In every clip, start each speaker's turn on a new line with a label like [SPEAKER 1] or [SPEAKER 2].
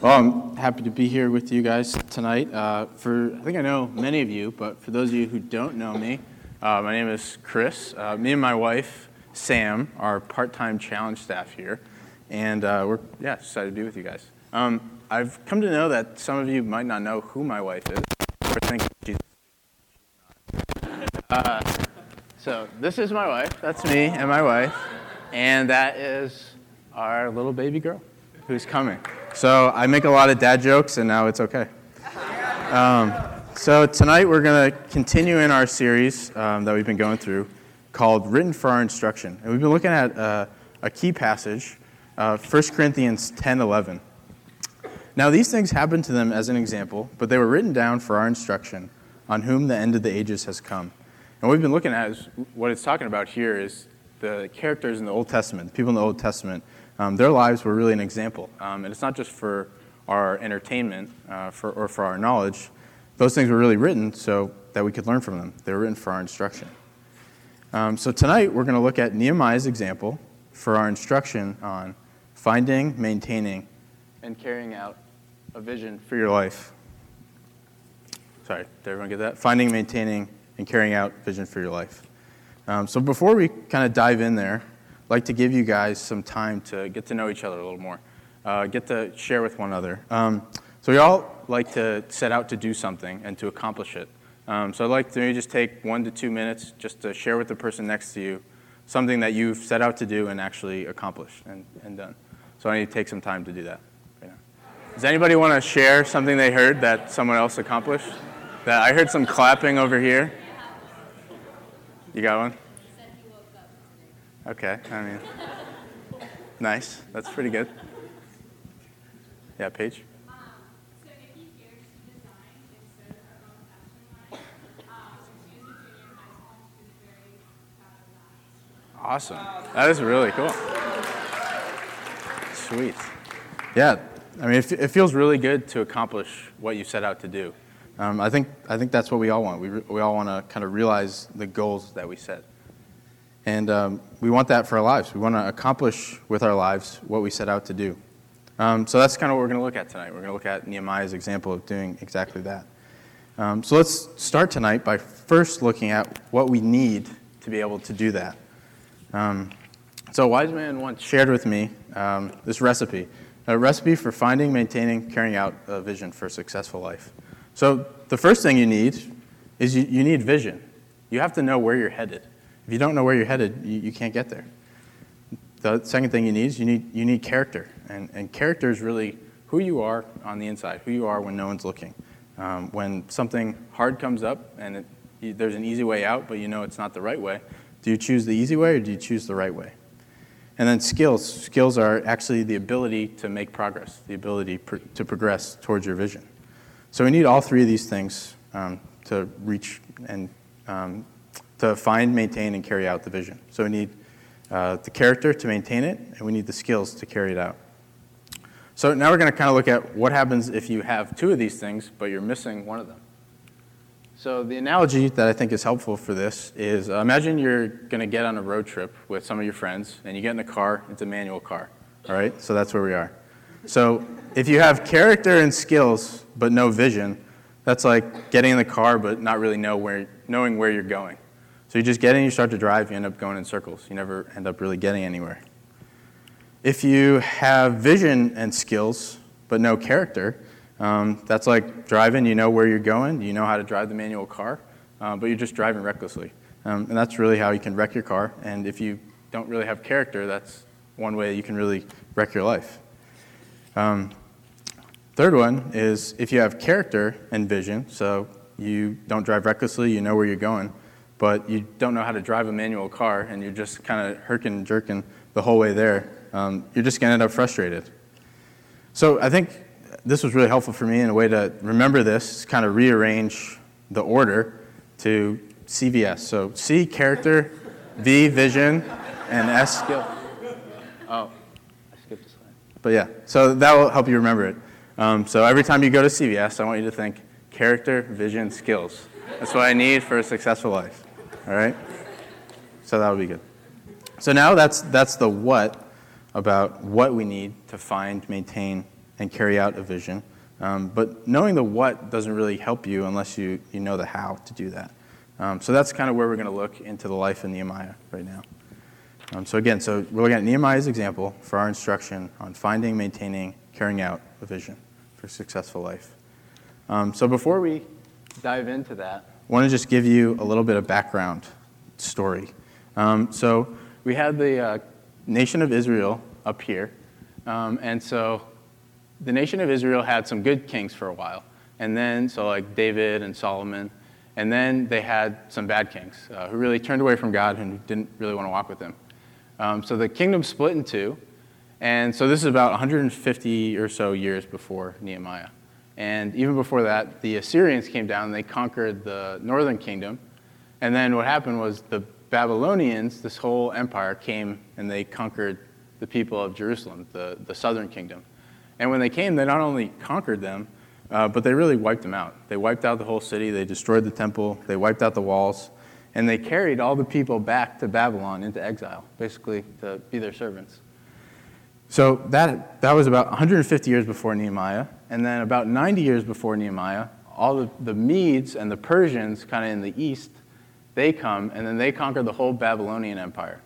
[SPEAKER 1] Well, I'm happy to be here with you guys tonight. Uh, for I think I know many of you, but for those of you who don't know me, uh, my name is Chris. Uh, me and my wife Sam are part-time challenge staff here, and uh, we're yeah excited to be with you guys. Um, I've come to know that some of you might not know who my wife is, or think she's. Uh, so this is my wife. That's me and my wife, and that is our little baby girl who's coming. So I make a lot of dad jokes, and now it's okay. Um, so tonight we're going to continue in our series um, that we've been going through called Written for Our Instruction. And we've been looking at uh, a key passage, uh, 1 Corinthians 10 11. Now, these things happened to them as an example, but they were written down for our instruction, on whom the end of the ages has come. And what we've been looking at is what it's talking about here is the characters in the Old Testament, the people in the Old Testament um, their lives were really an example. Um, and it's not just for our entertainment uh, for, or for our knowledge. Those things were really written so that we could learn from them. They were written for our instruction. Um, so tonight we're going to look at Nehemiah's example for our instruction on finding, maintaining, and carrying out a vision for your life. Sorry, did everyone get that? Finding, maintaining, and carrying out vision for your life. Um, so before we kind of dive in there, like to give you guys some time to get to know each other a little more, uh, get to share with one another. Um, so we all like to set out to do something and to accomplish it. Um, so I'd like to just take one to two minutes just to share with the person next to you something that you've set out to do and actually accomplished and, and done. So I need to take some time to do that right now. Does anybody want to share something they heard that someone else accomplished? That I heard some clapping over here. You got one? Okay, I mean, nice. That's pretty good. Yeah, Paige? Awesome. That is really cool. Sweet. Yeah, I mean, it, it feels really good to accomplish what you set out to do. Um, I, think, I think that's what we all want. We, re- we all want to kind of realize the goals that we set. And um, we want that for our lives. We want to accomplish with our lives what we set out to do. Um, so that's kind of what we're going to look at tonight. We're going to look at Nehemiah's example of doing exactly that. Um, so let's start tonight by first looking at what we need to be able to do that. Um, so a wise man once shared with me um, this recipe, a recipe for finding, maintaining, carrying out a vision for a successful life. So the first thing you need is you, you need vision. You have to know where you're headed. If you don't know where you're headed, you, you can't get there. The second thing you need is you need, you need character. And, and character is really who you are on the inside, who you are when no one's looking. Um, when something hard comes up and it, you, there's an easy way out, but you know it's not the right way, do you choose the easy way or do you choose the right way? And then skills. Skills are actually the ability to make progress, the ability pr- to progress towards your vision. So we need all three of these things um, to reach and um, to find, maintain, and carry out the vision. So we need uh, the character to maintain it, and we need the skills to carry it out. So now we're going to kind of look at what happens if you have two of these things, but you're missing one of them. So the analogy that I think is helpful for this is uh, imagine you're going to get on a road trip with some of your friends, and you get in a car. It's a manual car. All right, so that's where we are. So if you have character and skills but no vision, that's like getting in the car but not really know where, knowing where you're going. So you just get in, you start to drive, you end up going in circles. You never end up really getting anywhere. If you have vision and skills, but no character, um, that's like driving, you know where you're going, you know how to drive the manual car, uh, but you're just driving recklessly. Um, and that's really how you can wreck your car. And if you don't really have character, that's one way you can really wreck your life. Um, third one is if you have character and vision, so you don't drive recklessly, you know where you're going, but you don't know how to drive a manual car and you're just kind of herking and jerking the whole way there, um, you're just going to end up frustrated. So I think this was really helpful for me in a way to remember this, kind of rearrange the order to CVS. So C, character, V, vision, and S, skill. Oh, I skipped a slide. But yeah, so that will help you remember it. Um, so every time you go to CVS, I want you to think character, vision, skills. That's what I need for a successful life. All right? So that would be good. So now that's, that's the what about what we need to find, maintain, and carry out a vision. Um, but knowing the what doesn't really help you unless you, you know the how to do that. Um, so that's kind of where we're going to look into the life of Nehemiah right now. Um, so again, so we're looking at Nehemiah's example for our instruction on finding, maintaining, carrying out a vision for successful life. Um, so before we dive into that, I want to just give you a little bit of background story. Um, so we had the uh, nation of Israel up here, um, and so the nation of Israel had some good kings for a while, and then so like David and Solomon, and then they had some bad kings uh, who really turned away from God and didn't really want to walk with Him. Um, so the kingdom split in two. And so this is about 150 or so years before Nehemiah. And even before that, the Assyrians came down and they conquered the northern kingdom. And then what happened was the Babylonians, this whole empire, came and they conquered the people of Jerusalem, the, the southern kingdom. And when they came, they not only conquered them, uh, but they really wiped them out. They wiped out the whole city, they destroyed the temple, they wiped out the walls, and they carried all the people back to Babylon into exile, basically to be their servants. So that, that was about 150 years before Nehemiah. And then about 90 years before Nehemiah, all the, the Medes and the Persians, kind of in the east, they come and then they conquer the whole Babylonian Empire.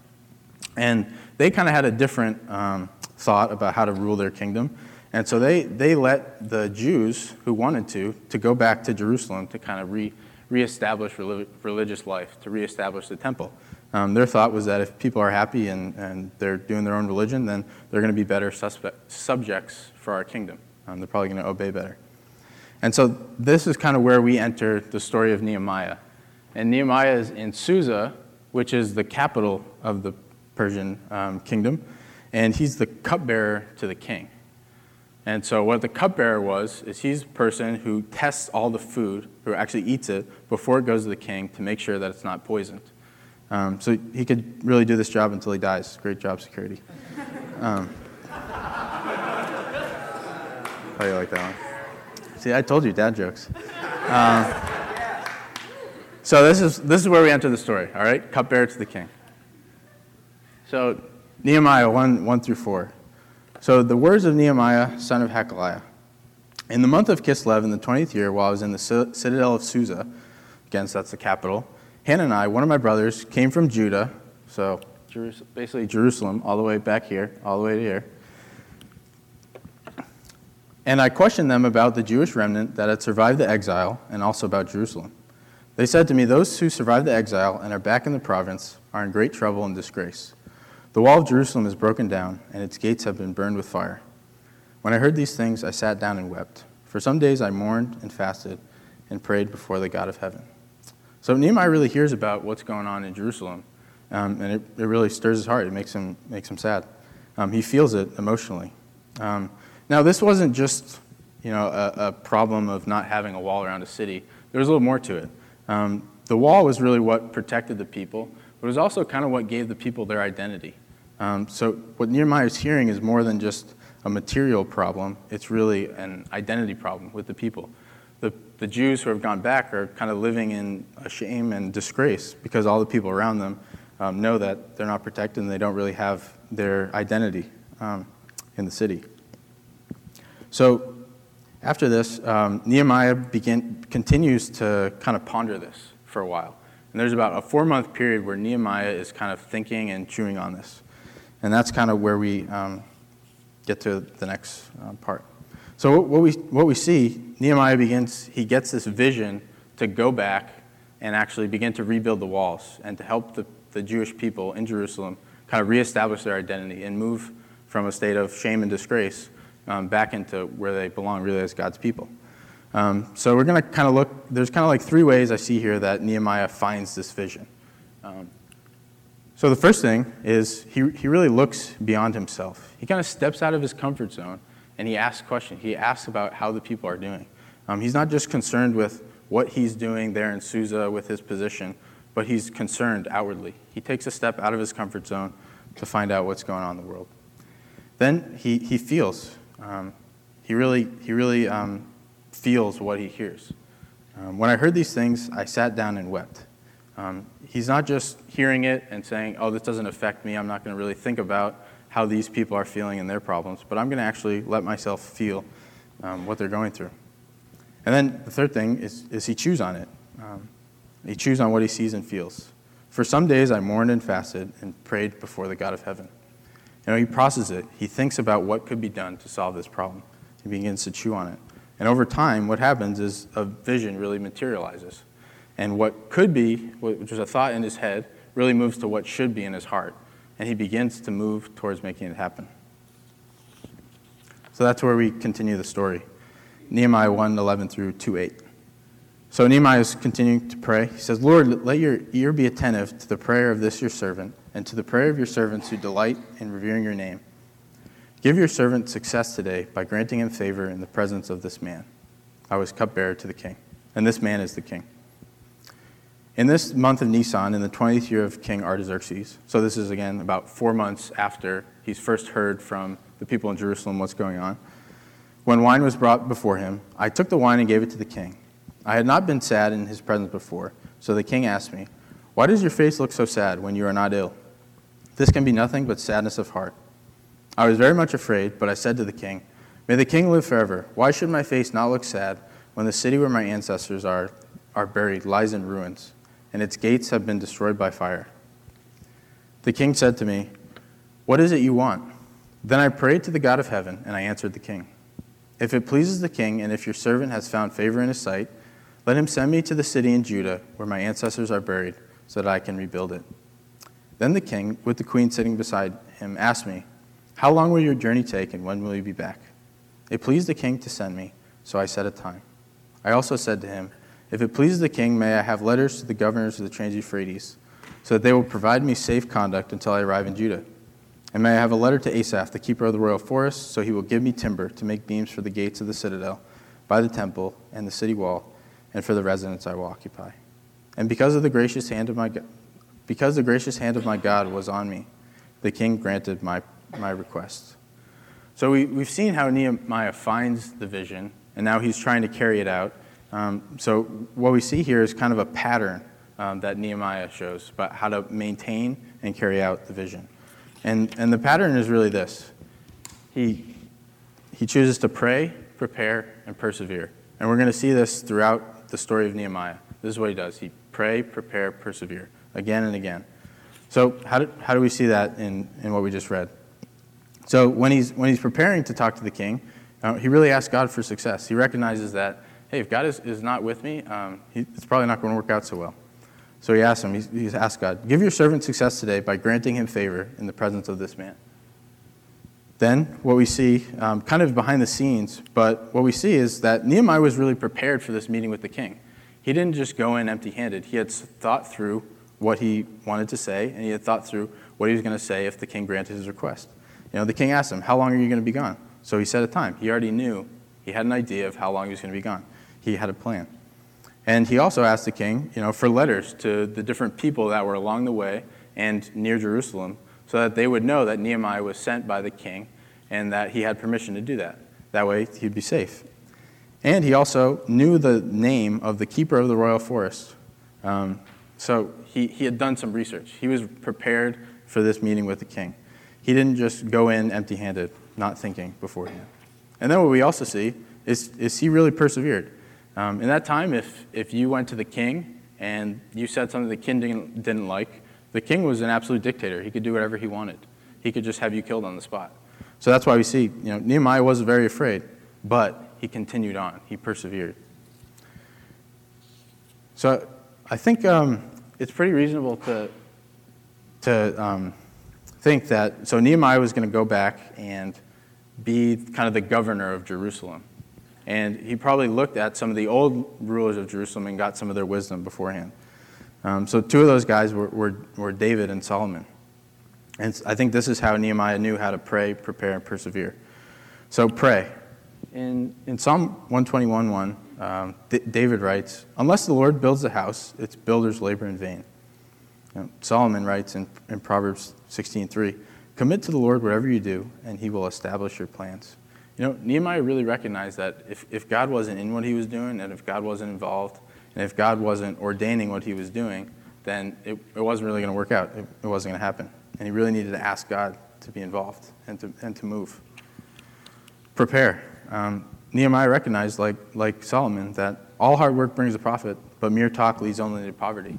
[SPEAKER 1] And they kind of had a different um, thought about how to rule their kingdom. And so they, they let the Jews who wanted to, to go back to Jerusalem to kind of re, reestablish religious life, to reestablish the temple. Um, their thought was that if people are happy and, and they're doing their own religion, then they're going to be better suspect, subjects for our kingdom. Um, they're probably going to obey better. And so this is kind of where we enter the story of Nehemiah. And Nehemiah is in Susa, which is the capital of the Persian um, kingdom, and he's the cupbearer to the king. And so, what the cupbearer was, is he's the person who tests all the food, who actually eats it, before it goes to the king to make sure that it's not poisoned. Um, so, he could really do this job until he dies. Great job, security. Um, how you like that one? See, I told you, dad jokes. Um, so, this is, this is where we enter the story, all right? Cupbearer to the king. So, Nehemiah 1, 1 through 4. So the words of Nehemiah, son of Hachaliah. In the month of Kislev, in the 20th year, while I was in the citadel of Susa, again, so that's the capital, Hanani, one of my brothers, came from Judah, so basically Jerusalem, all the way back here, all the way to here. And I questioned them about the Jewish remnant that had survived the exile and also about Jerusalem. They said to me, Those who survived the exile and are back in the province are in great trouble and disgrace. The wall of Jerusalem is broken down, and its gates have been burned with fire. When I heard these things, I sat down and wept. For some days I mourned and fasted and prayed before the God of heaven. So Nehemiah really hears about what's going on in Jerusalem, um, and it, it, really stirs his heart. It makes him, makes him sad. Um, he feels it emotionally. Um, now, this wasn't just you know, a, a, problem of not having a wall around a city. There was a little more to it. Um, the wall was really what protected the people, but it was also kind of what gave the people their identity. Um, so what Nehemiah is hearing is more than just a material problem. It's really an identity problem with the people. The, the Jews who have gone back are kind of living in shame and disgrace because all the people around them um, know that they're not protected and they don't really have their identity um, in the city. So after this, um, Nehemiah begin, continues to kind of ponder this for a while. And there's about a four month period where Nehemiah is kind of thinking and chewing on this. And that's kind of where we um, get to the next uh, part. So what we, what we see, Nehemiah begins, he gets this vision to go back and actually begin to rebuild the walls and to help the, the Jewish people in Jerusalem kind of reestablish their identity and move from a state of shame and disgrace um, back into where they belong really as God's people. Um, so we're going to kind of look, there's kind of like three ways I see here that Nehemiah finds this vision. Um, so the first thing is he, he really looks beyond himself. He kind of steps out of his comfort zone and he asks questions. He asks about how the people are doing. Um, he's not just concerned with what he's doing there in Susa with his position, but he's concerned outwardly. He takes a step out of his comfort zone to find out what's going on in the world. Then he, he feels. Um, he really, he really um, feels what he hears. Um, when I heard these things, I sat down and wept. Um, he's not just hearing it and saying, oh, this doesn't affect me. I'm not going to really think about how these people are feeling and their problems, but I'm going to actually let myself feel um, what they're going through. And then the third thing is, is he chews on it. Um, he chews on what he sees and feels. For some days I mourned and fasted and prayed before the God of heaven. You know, he processes it. He thinks about what could be done to solve this problem. He begins to chew on it. And over time, what happens is a vision really materializes. And what could be, which was a thought in his head, really moves to what should be in his heart. And he begins to move towards making it happen. So that's where we continue the story. Nehemiah 1 11 through 2 8. So Nehemiah is continuing to pray. He says, Lord, let your ear be attentive to the prayer of this your servant, and to the prayer of your servants who delight in revering your name. Give your servant success today by granting him favor in the presence of this man. I was cupbearer to the king, and this man is the king. In this month of Nisan, in the 20th year of King Artaxerxes, so this is again about four months after he's first heard from the people in Jerusalem what's going on, when wine was brought before him, I took the wine and gave it to the king. I had not been sad in his presence before, so the king asked me, Why does your face look so sad when you are not ill? This can be nothing but sadness of heart. I was very much afraid, but I said to the king, May the king live forever. Why should my face not look sad when the city where my ancestors are, are buried lies in ruins? And its gates have been destroyed by fire. The king said to me, What is it you want? Then I prayed to the God of heaven, and I answered the king. If it pleases the king, and if your servant has found favor in his sight, let him send me to the city in Judah where my ancestors are buried, so that I can rebuild it. Then the king, with the queen sitting beside him, asked me, How long will your journey take, and when will you be back? It pleased the king to send me, so I set a time. I also said to him, if it pleases the king, may I have letters to the governors of the Trans Euphrates, so that they will provide me safe conduct until I arrive in Judah. And may I have a letter to Asaph, the keeper of the royal forest, so he will give me timber to make beams for the gates of the citadel, by the temple and the city wall, and for the residence I will occupy. And because of the gracious hand of my God, because the gracious hand of my God was on me, the king granted my, my request. So we, we've seen how Nehemiah finds the vision, and now he's trying to carry it out. Um, so what we see here is kind of a pattern um, that Nehemiah shows about how to maintain and carry out the vision. And, and the pattern is really this. He, he chooses to pray, prepare, and persevere. And we're going to see this throughout the story of Nehemiah. This is what he does. He pray, prepare, persevere, again and again. So how do, how do we see that in, in what we just read? So when he's, when he's preparing to talk to the king, uh, he really asks God for success. He recognizes that hey, if God is, is not with me, um, he, it's probably not going to work out so well. So he asked him, he's, he's asked God, give your servant success today by granting him favor in the presence of this man. Then, what we see, um, kind of behind the scenes, but what we see is that Nehemiah was really prepared for this meeting with the king. He didn't just go in empty handed. He had thought through what he wanted to say, and he had thought through what he was going to say if the king granted his request. You know, the king asked him, How long are you going to be gone? So he set a time. He already knew, he had an idea of how long he was going to be gone he had a plan. And he also asked the king, you know, for letters to the different people that were along the way and near Jerusalem so that they would know that Nehemiah was sent by the king and that he had permission to do that. That way he'd be safe. And he also knew the name of the keeper of the royal forest. Um, so he, he had done some research. He was prepared for this meeting with the king. He didn't just go in empty handed, not thinking beforehand. And then what we also see is, is he really persevered. Um, in that time, if, if you went to the king and you said something the king didn't, didn't like, the king was an absolute dictator. He could do whatever he wanted. He could just have you killed on the spot. So that's why we see, you know, Nehemiah was very afraid, but he continued on. He persevered. So I think um, it's pretty reasonable to, to um, think that, so Nehemiah was going to go back and be kind of the governor of Jerusalem. And he probably looked at some of the old rulers of Jerusalem and got some of their wisdom beforehand. Um, so, two of those guys were, were, were David and Solomon. And I think this is how Nehemiah knew how to pray, prepare, and persevere. So, pray. In, in Psalm 121 1, um, D- David writes, Unless the Lord builds a house, its builders labor in vain. Solomon writes in, in Proverbs 16 3, Commit to the Lord whatever you do, and he will establish your plans. You know, Nehemiah really recognized that if, if God wasn't in what he was doing, and if God wasn't involved, and if God wasn't ordaining what he was doing, then it, it wasn't really going to work out. It, it wasn't going to happen. And he really needed to ask God to be involved and to, and to move. Prepare. Um, Nehemiah recognized, like, like Solomon, that all hard work brings a profit, but mere talk leads only to poverty.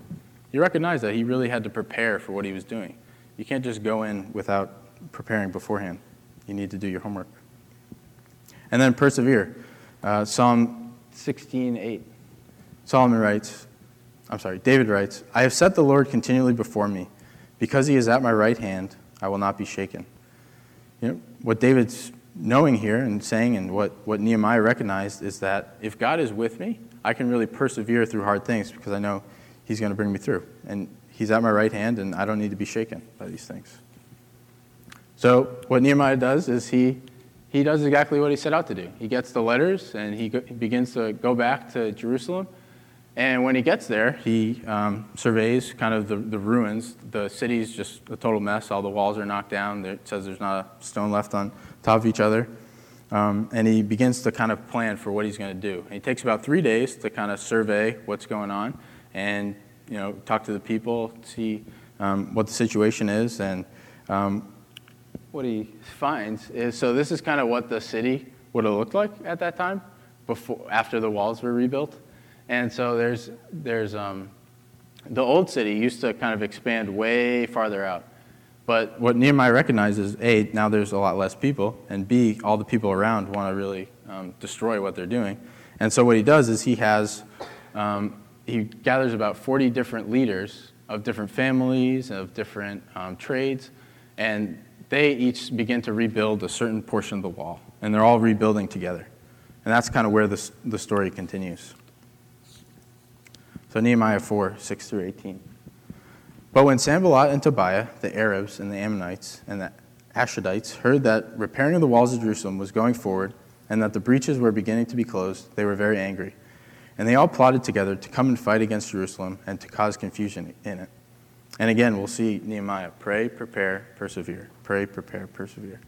[SPEAKER 1] He recognized that he really had to prepare for what he was doing. You can't just go in without preparing beforehand. You need to do your homework. And then persevere. Uh, Psalm 16:8. Solomon writes, I'm sorry, David writes, I have set the Lord continually before me. Because he is at my right hand, I will not be shaken. You know, what David's knowing here and saying, and what, what Nehemiah recognized, is that if God is with me, I can really persevere through hard things because I know he's going to bring me through. And he's at my right hand, and I don't need to be shaken by these things. So, what Nehemiah does is he, he does exactly what he set out to do. He gets the letters and he, go, he begins to go back to Jerusalem and when he gets there, he um, surveys kind of the, the ruins. The city's just a total mess. All the walls are knocked down. It says there's not a stone left on top of each other. Um, and he begins to kind of plan for what he's going to do. And he takes about three days to kind of survey what's going on and you know talk to the people, see um, what the situation is, and um, what he finds is so this is kind of what the city would have looked like at that time, before after the walls were rebuilt. And so there's, there's um, the old city used to kind of expand way farther out. But what Nehemiah recognizes, A, now there's a lot less people, and B, all the people around want to really um, destroy what they're doing. And so what he does is he has, um, he gathers about 40 different leaders of different families, of different um, trades, and they each begin to rebuild a certain portion of the wall. And they're all rebuilding together. And that's kind of where this, the story continues. So Nehemiah 4, 6 through 18. But when Sanballat and Tobiah, the Arabs and the Ammonites and the Ashdodites, heard that repairing of the walls of Jerusalem was going forward and that the breaches were beginning to be closed, they were very angry. And they all plotted together to come and fight against Jerusalem and to cause confusion in it. And again, we'll see Nehemiah pray, prepare, persevere. Pray, prepare, persevere.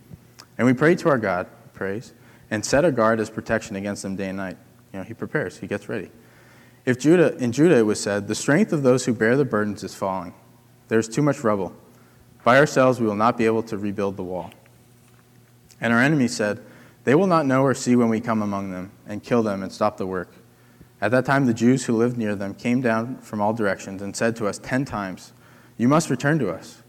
[SPEAKER 1] And we pray to our God, praise, and set a guard as protection against them day and night. You know, he prepares, he gets ready. If Judah, in Judah it was said, The strength of those who bear the burdens is falling. There is too much rubble. By ourselves we will not be able to rebuild the wall. And our enemies said, They will not know or see when we come among them, and kill them and stop the work. At that time the Jews who lived near them came down from all directions and said to us ten times, You must return to us.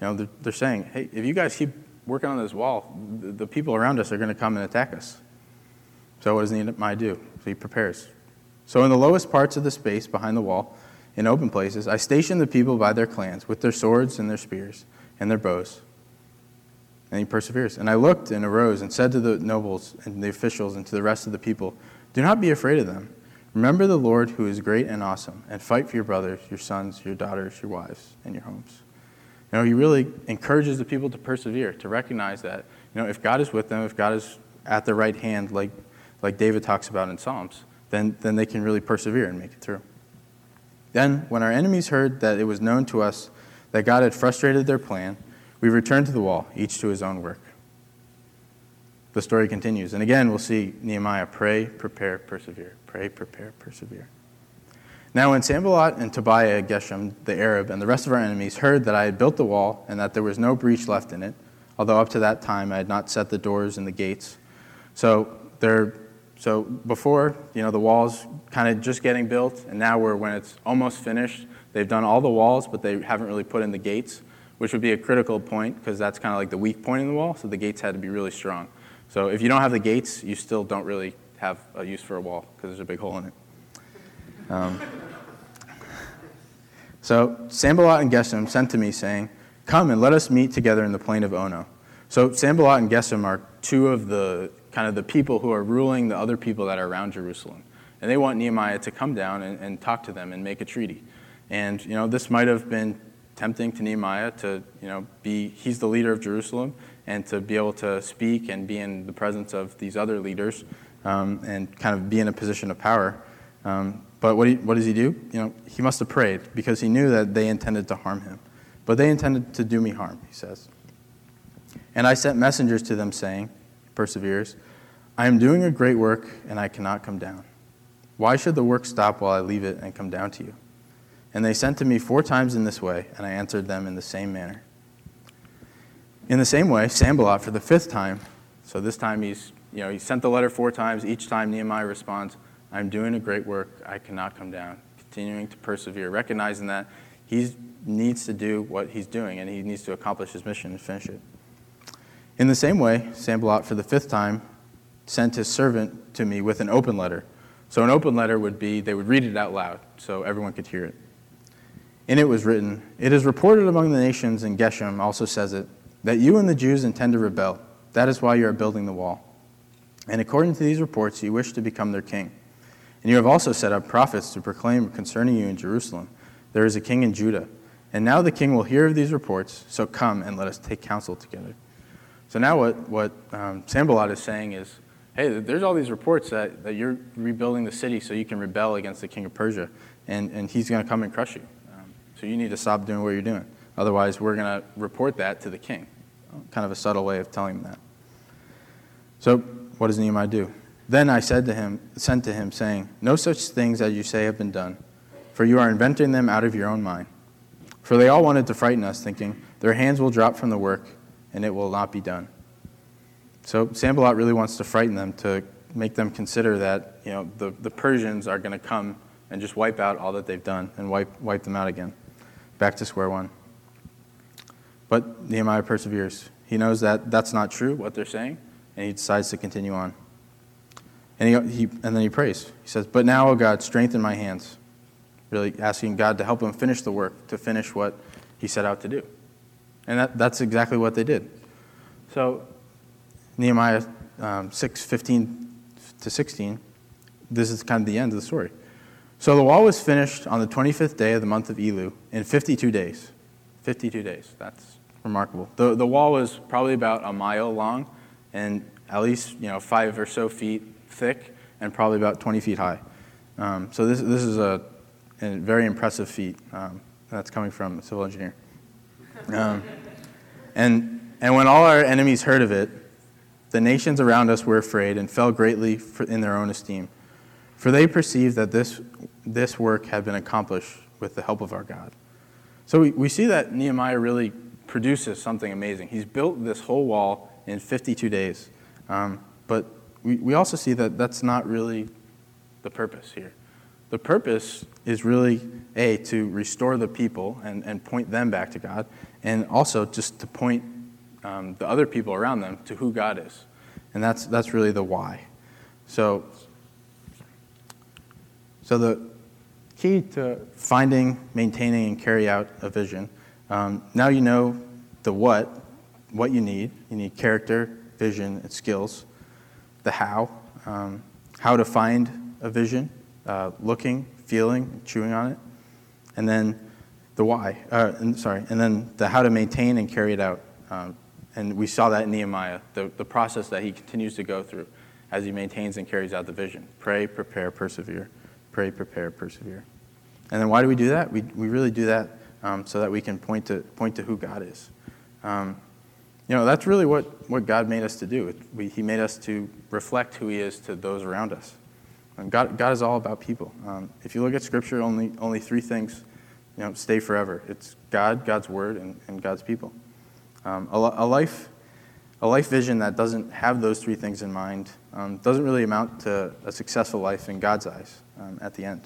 [SPEAKER 1] Know, they're, they're saying, Hey, if you guys keep working on this wall, the, the people around us are going to come and attack us. So what does Nehemiah do? So he prepares. So, in the lowest parts of the space behind the wall, in open places, I stationed the people by their clans, with their swords and their spears and their bows. And he perseveres. And I looked and arose and said to the nobles and the officials and to the rest of the people, Do not be afraid of them. Remember the Lord who is great and awesome, and fight for your brothers, your sons, your daughters, your wives, and your homes. You know, he really encourages the people to persevere, to recognize that, you know, if God is with them, if God is at their right hand, like, like David talks about in Psalms, then, then they can really persevere and make it through. Then, when our enemies heard that it was known to us that God had frustrated their plan, we returned to the wall, each to his own work. The story continues. And again, we'll see Nehemiah pray, prepare, persevere. Pray, prepare, persevere. Now, when Sanballat and Tobiah, Geshem, the Arab, and the rest of our enemies heard that I had built the wall and that there was no breach left in it, although up to that time I had not set the doors and the gates, so they're so before, you know, the walls kind of just getting built, and now we're when it's almost finished. They've done all the walls, but they haven't really put in the gates, which would be a critical point because that's kind of like the weak point in the wall. So the gates had to be really strong. So if you don't have the gates, you still don't really have a use for a wall because there's a big hole in it. Um, so Sanballat and Geshem sent to me saying, "Come and let us meet together in the plain of Ono." So Sanballat and Geshem are two of the kind of the people who are ruling the other people that are around Jerusalem. And they want Nehemiah to come down and, and talk to them and make a treaty. And, you know, this might have been tempting to Nehemiah to, you know, be, he's the leader of Jerusalem, and to be able to speak and be in the presence of these other leaders um, and kind of be in a position of power. Um, but what, he, what does he do? You know, he must have prayed because he knew that they intended to harm him. But they intended to do me harm, he says. And I sent messengers to them saying, perseveres, I am doing a great work and I cannot come down. Why should the work stop while I leave it and come down to you? And they sent to me four times in this way, and I answered them in the same manner. In the same way, Sanballat, for the fifth time, so this time he's, you know, he sent the letter four times. Each time Nehemiah responds, I'm doing a great work. I cannot come down. Continuing to persevere, recognizing that he needs to do what he's doing and he needs to accomplish his mission and finish it. In the same way, Sanballat, for the fifth time, sent his servant to me with an open letter. So, an open letter would be they would read it out loud so everyone could hear it. In it was written, It is reported among the nations, and Geshem also says it, that you and the Jews intend to rebel. That is why you are building the wall. And according to these reports, you wish to become their king. And you have also set up prophets to proclaim concerning you in Jerusalem, There is a king in Judah. And now the king will hear of these reports, so come and let us take counsel together. So now what, what um, Sanballat is saying is, hey, there's all these reports that, that you're rebuilding the city so you can rebel against the king of Persia, and, and he's going to come and crush you. Um, so you need to stop doing what you're doing. Otherwise, we're going to report that to the king. Kind of a subtle way of telling him that. So what does Nehemiah do? Then I said to him, sent to him, saying, No such things as you say have been done, for you are inventing them out of your own mind. For they all wanted to frighten us, thinking, Their hands will drop from the work, and it will not be done. So Sanballat really wants to frighten them to make them consider that you know, the, the Persians are going to come and just wipe out all that they've done and wipe, wipe them out again. Back to square one. But Nehemiah perseveres. He knows that that's not true, what they're saying, and he decides to continue on. And, he, he, and then he prays. He says, But now, O God, strengthen my hands. Really asking God to help him finish the work, to finish what he set out to do. And that, that's exactly what they did. So, Nehemiah um, 6 15 to 16, this is kind of the end of the story. So the wall was finished on the 25th day of the month of Elul in 52 days. 52 days. That's remarkable. The, the wall was probably about a mile long and at least you know five or so feet thick and probably about 20 feet high. Um, so this, this is a, a very impressive feat um, that's coming from a civil engineer. Um, and, and when all our enemies heard of it, the nations around us were afraid and fell greatly for, in their own esteem. For they perceived that this, this work had been accomplished with the help of our God. So we, we see that Nehemiah really produces something amazing. He's built this whole wall in 52 days. Um, but we, we also see that that's not really the purpose here. The purpose is really, A, to restore the people and, and point them back to God, and also just to point um, the other people around them to who God is. And that's, that's really the why. So, so the key to finding, maintaining, and carry out a vision, um, now you know the what, what you need. You need character, vision, and skills. The how, um, how to find a vision, uh, looking, feeling, chewing on it. And then the why, uh, and, sorry, and then the how to maintain and carry it out. Um, and we saw that in Nehemiah, the, the process that he continues to go through as he maintains and carries out the vision. Pray, prepare, persevere. Pray, prepare, persevere. And then why do we do that? We, we really do that um, so that we can point to, point to who God is. Um, you know, that's really what, what God made us to do. We, he made us to reflect who He is to those around us. And God, God is all about people. Um, if you look at Scripture, only, only three things you know, stay forever it's God, God's Word, and, and God's people. Um, a, a, life, a life vision that doesn't have those three things in mind um, doesn't really amount to a successful life in God's eyes um, at the end.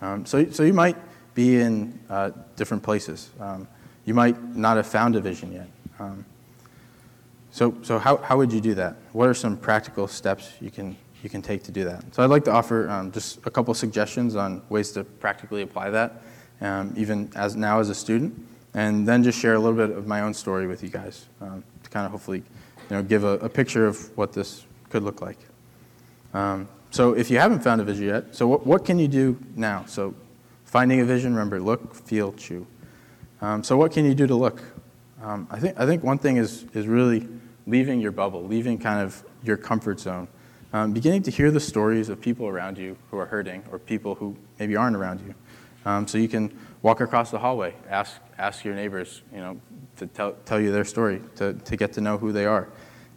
[SPEAKER 1] Um, so, so you might be in uh, different places. Um, you might not have found a vision yet. Um, so, so how, how would you do that? What are some practical steps you can, you can take to do that? So I'd like to offer um, just a couple suggestions on ways to practically apply that, um, even as now as a student, and then just share a little bit of my own story with you guys um, to kind of hopefully you know, give a, a, picture of what this could look like. Um, so if you haven't found a vision yet, so what, what can you do now? So finding a vision, remember, look, feel, chew. Um, so what can you do to look? Um, I, think, I think one thing is, is really leaving your bubble, leaving kind of your comfort zone, um, beginning to hear the stories of people around you who are hurting or people who maybe aren't around you. Um, so you can walk across the hallway, ask, ask your neighbors, you know, to tell, tell you their story, to, to get to know who they are.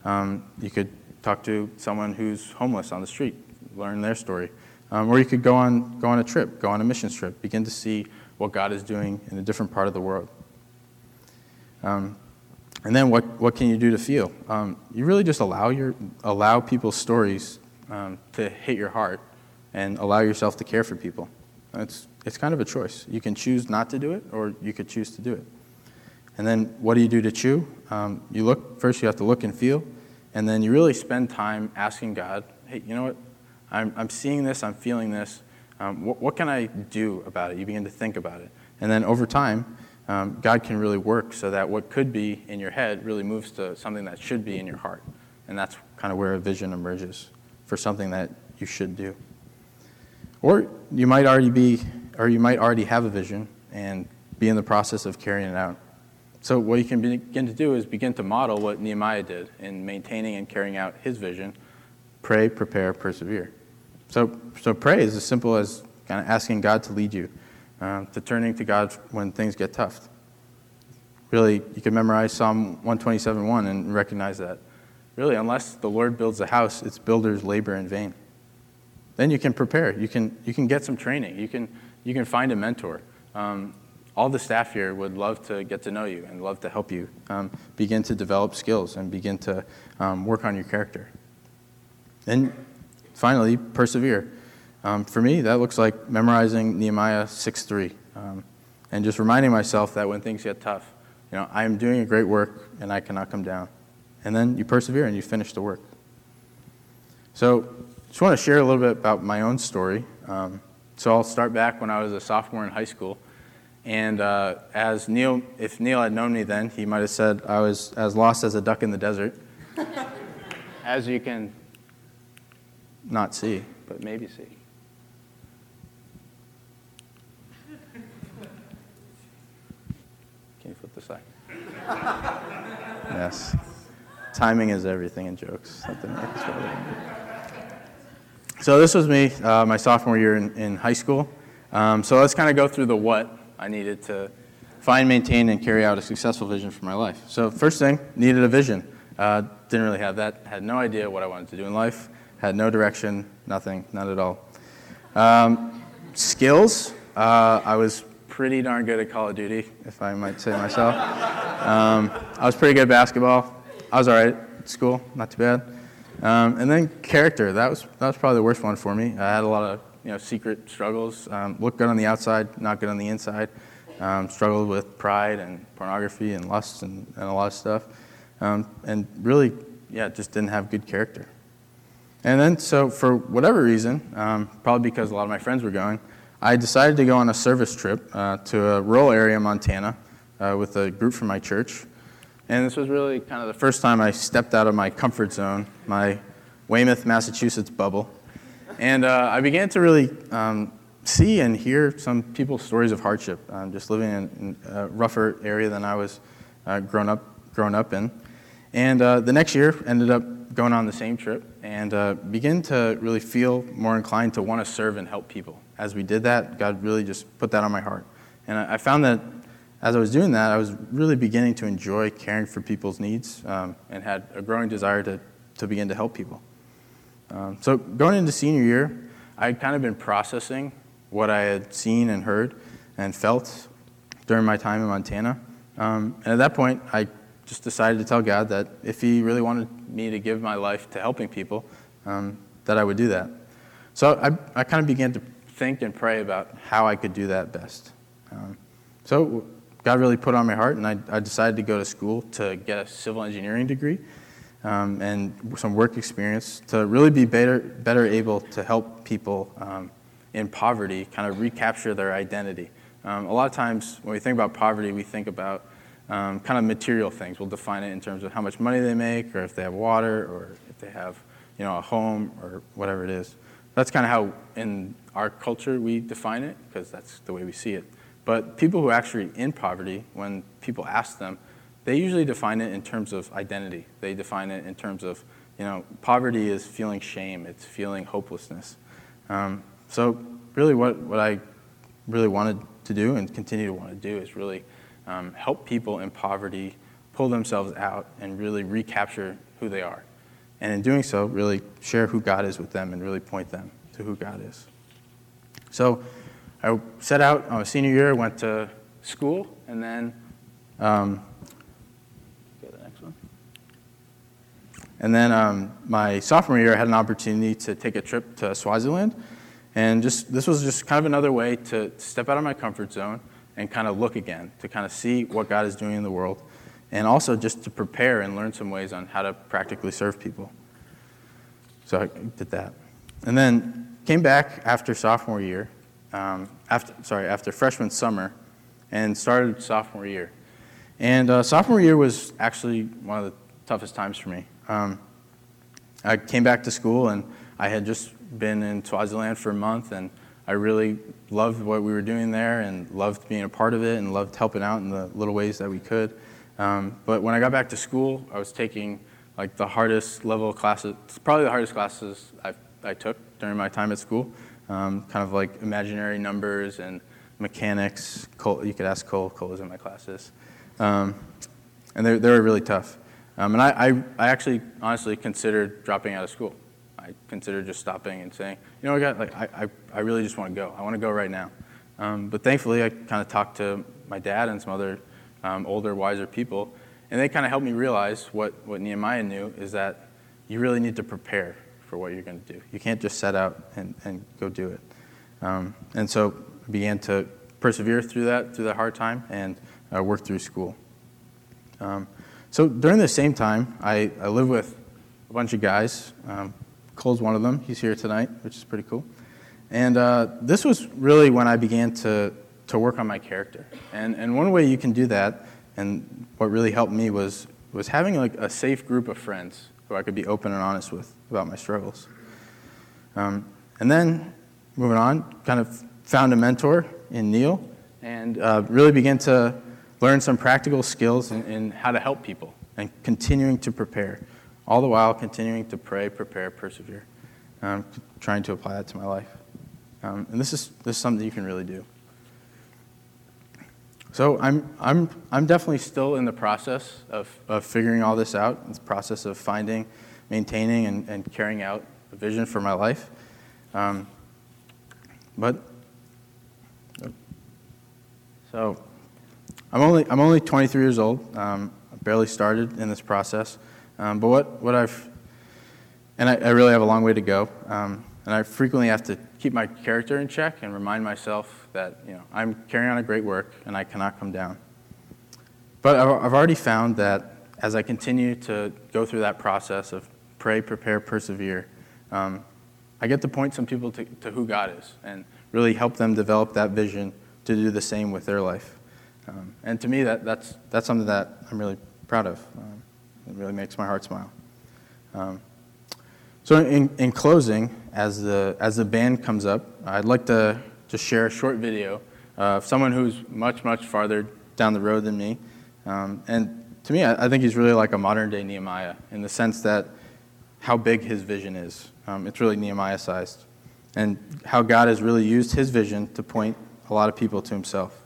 [SPEAKER 1] Um, you could talk to someone who's homeless on the street, learn their story. Um, or you could go on, go on a trip, go on a mission trip, begin to see what God is doing in a different part of the world. Um, And then what, what can you do to feel? Um, you really just allow, your, allow people's stories um, to hit your heart and allow yourself to care for people. It's, it's kind of a choice. You can choose not to do it, or you could choose to do it. And then what do you do to chew? Um, you look, first you have to look and feel, and then you really spend time asking God, hey, you know what? I'm, I'm seeing this, I'm feeling this. Um, what, what, can I do about it? You begin to think about it. And then over time, um, God can really work so that what could be in your head really moves to something that should be in your heart. And that's kind of where a vision emerges for something that you should do. Or you might already be, or you might already have a vision and be in the process of carrying it out. So what you can begin to do is begin to model what Nehemiah did in maintaining and carrying out his vision. Pray, prepare, persevere. So, so pray is as simple as kind of asking God to lead you, uh, to turning to God when things get tough. Really, you can memorize Psalm 127.1 and recognize that. Really, unless the Lord builds a house, its builders labor in vain. Then you can prepare. You can, you can get some training. You can, you can find a mentor. Um, all the staff here would love to get to know you and love to help you um, begin to develop skills and begin to um, work on your character. And finally, persevere. Um, for me, that looks like memorizing Nehemiah 6:3 um, and just reminding myself that when things get tough, you know, I am doing a great work and I cannot come down. And then you persevere and you finish the work. So, just want to share a little bit about my own story. Um, so I'll start back when I was a sophomore in high school. And uh, as Neil, if Neil had known me then, he might have said I was as lost as a duck in the desert. as you can not see, but maybe see. Yes. Timing is everything in jokes. So this was me, uh, my sophomore year in, in high school. Um, so let's kind of go through the what I needed to find, maintain, and carry out a successful vision for my life. So, first thing, needed a vision. Uh, didn't really have that. Had no idea what I wanted to do in life. Had no direction, nothing, not at all. Um, skills, uh, I was pretty darn good at Call of Duty, if I might say myself. Um, I was pretty good at basketball. I was all right at school, not too bad. Um, and then character, that was, that was probably the worst one for me. I had a lot of you know, secret struggles. Um, looked good on the outside, not good on the inside. Um, struggled with pride and pornography and lust and, and a lot of stuff. Um, and really, yeah, just didn't have good character. And then, so for whatever reason, um, probably because a lot of my friends were going, I decided to go on a service trip uh, to a rural area, in Montana, uh, with a group from my church. And this was really kind of the first time I stepped out of my comfort zone, my Weymouth, Massachusetts bubble. And uh, I began to really um, see and hear some people's stories of hardship, um, just living in, in, a rougher area than I was uh, grown, up, grown up in. And uh, the next year, ended up going on the same trip and uh, began to really feel more inclined to want to serve and help people. As we did that, God really just put that on my heart. And I, found that as I was doing that, I was really beginning to enjoy caring for people's needs um, and had a growing desire to, to begin to help people. Um, so going into senior year, I had kind of been processing what I had seen and heard and felt during my time in Montana. Um, and at that point, I just decided to tell God that if He really wanted me to give my life to helping people, um, that I would do that. So I, I kind of began to think and pray about how I could do that best. Um, so God really put on my heart, and I, I decided to go to school to get a civil engineering degree um, and some work experience to really be better, better able to help people um, in poverty kind of recapture their identity. Um, a lot of times when we think about poverty, we think about um, kind of material things. We'll define it in terms of how much money they make, or if they have water, or if they have you know, a home, or whatever it is. That's kind of how in our culture we define it, because that's the way we see it. But people who are actually in poverty, when people ask them, they usually define it in terms of identity. They define it in terms of, you know, poverty is feeling shame, it's feeling hopelessness. Um, so, really, what, what I really wanted to do and continue to want to do is really um, help people in poverty pull themselves out and really recapture who they are. And in doing so, really share who God is with them and really point them to who God is. So, I set out on a senior year, went to school, and then um, And then um, my sophomore year, I had an opportunity to take a trip to Swaziland. And just, this was just kind of another way to step out of my comfort zone and kind of look again, to kind of see what God is doing in the world, and also just to prepare and learn some ways on how to practically serve people. So I did that. And then came back after sophomore year, um, after, sorry, after freshman summer, and started sophomore year. And uh, sophomore year was actually one of the toughest times for me. Um, I came back to school and I had just been in Swaziland for a month and I really loved what we were doing there and loved being a part of it and loved helping out in the little ways that we could. Um, but when I got back to school, I was taking like the hardest level classes, probably the hardest classes I, I took during my time at school, um, kind of like imaginary numbers and mechanics. Cole, you could ask Cole, Cole was in my classes. Um, and they, were really tough. Um, and I, I, I actually honestly considered dropping out of school. I considered just stopping and saying, you know, I got like I, I, I really just want to go. I want to go right now. Um, but thankfully, I kind of talked to my dad and some other um, older, wiser people, and they kind of helped me realize what, what Nehemiah knew is that you really need to prepare for what you're going to do. You can't just set out and, and go do it. Um, and so I began to persevere through that, through that hard time, and uh, work through school. Um, so during the same time, I, I lived with a bunch of guys. Um, Cole's one of them. He's here tonight, which is pretty cool. And uh, this was really when I began to, to work on my character. And, and one way you can do that, and what really helped me, was, was having like a safe group of friends I could be open and honest with about my struggles. Um, and then, moving on, kind of found a mentor in Neil and uh, really began to learn some practical skills in, in how to help people and continuing to prepare all the while continuing to pray, prepare, persevere, um, trying to apply that to my life. Um, and this is, this is something you can really do. So I'm, I'm, I'm definitely still in the process of, of figuring all this out, the process of finding, maintaining, and, and carrying out a vision for my life. Um, but, so I'm only, I'm only 23 years old. Um, I barely started in this process. Um, but what, what I've, and I, I, really have a long way to go, um, and I frequently have to keep my character in check and remind myself that you know, I'm carrying on a great work and I cannot come down. But I've, already found that as I continue to go through that process of pray, prepare, persevere, um, I get to point some people to, to, who God is and really help them develop that vision to do the same with their life. Um, and to me, that, that's, that's something that I'm really proud of. Um, it really makes my heart smile. Um, so, in, in closing, as the, as the band comes up, I'd like to just share a short video of someone who's much, much farther down the road than me. Um, and to me, I, I, think he's really like a modern day Nehemiah in the sense that how big his vision is. Um, it's really Nehemiah sized. And how God has really used his vision to point a lot of people to himself.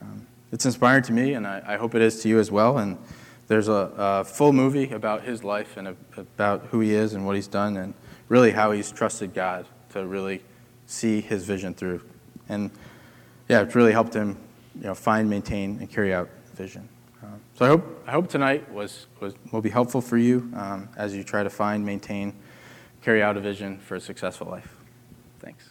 [SPEAKER 1] Um, it's inspiring to me, and I, I, hope it is to you as well. And there's a, a, full movie about his life and about who he is and what he's done and really how he's trusted God to really see his vision through. And yeah, it's really helped him you know, find, maintain, and carry out vision. Um, so I hope, I hope tonight was, was, will be helpful for you um, as you try to find, maintain, carry out a vision for a successful life. Thanks.